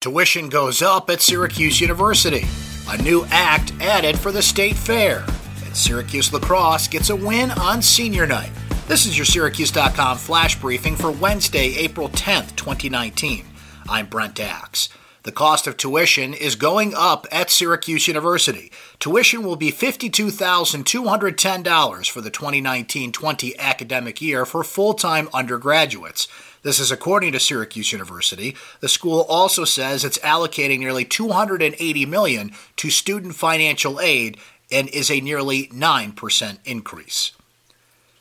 Tuition goes up at Syracuse University. A new act added for the state fair. And Syracuse lacrosse gets a win on senior night. This is your Syracuse.com flash briefing for Wednesday, April 10th, 2019. I'm Brent Axe. The cost of tuition is going up at Syracuse University. Tuition will be $52,210 for the 2019 20 academic year for full time undergraduates. This is according to Syracuse University. The school also says it's allocating nearly 280 million to student financial aid and is a nearly 9% increase.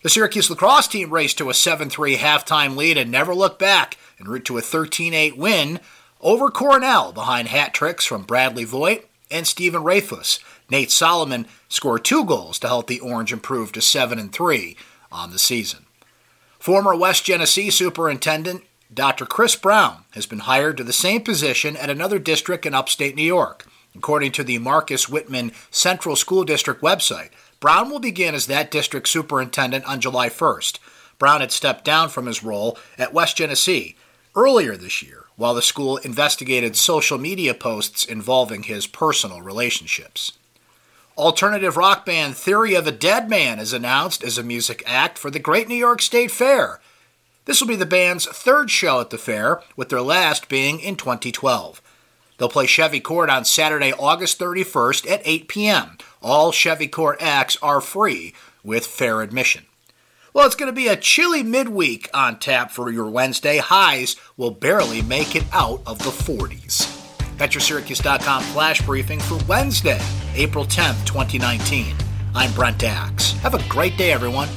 The Syracuse lacrosse team raced to a 7-3 halftime lead and never looked back en route to a 13-8 win over Cornell behind hat tricks from Bradley Voigt and Stephen Rehfuss. Nate Solomon scored two goals to help the Orange improve to 7 3 on the season. Former West Genesee Superintendent Dr. Chris Brown has been hired to the same position at another district in upstate New York. According to the Marcus Whitman Central School District website, Brown will begin as that district superintendent on July 1st. Brown had stepped down from his role at West Genesee earlier this year while the school investigated social media posts involving his personal relationships. Alternative rock band Theory of a Deadman is announced as a music act for the Great New York State Fair. This will be the band's third show at the fair, with their last being in 2012. They'll play Chevy Court on Saturday, August 31st at 8 p.m. All Chevy Court acts are free with fair admission. Well, it's going to be a chilly midweek on tap for your Wednesday. Highs will barely make it out of the 40s. That's your Syracuse.com flash briefing for Wednesday, April 10th, 2019. I'm Brent Axe. Have a great day, everyone.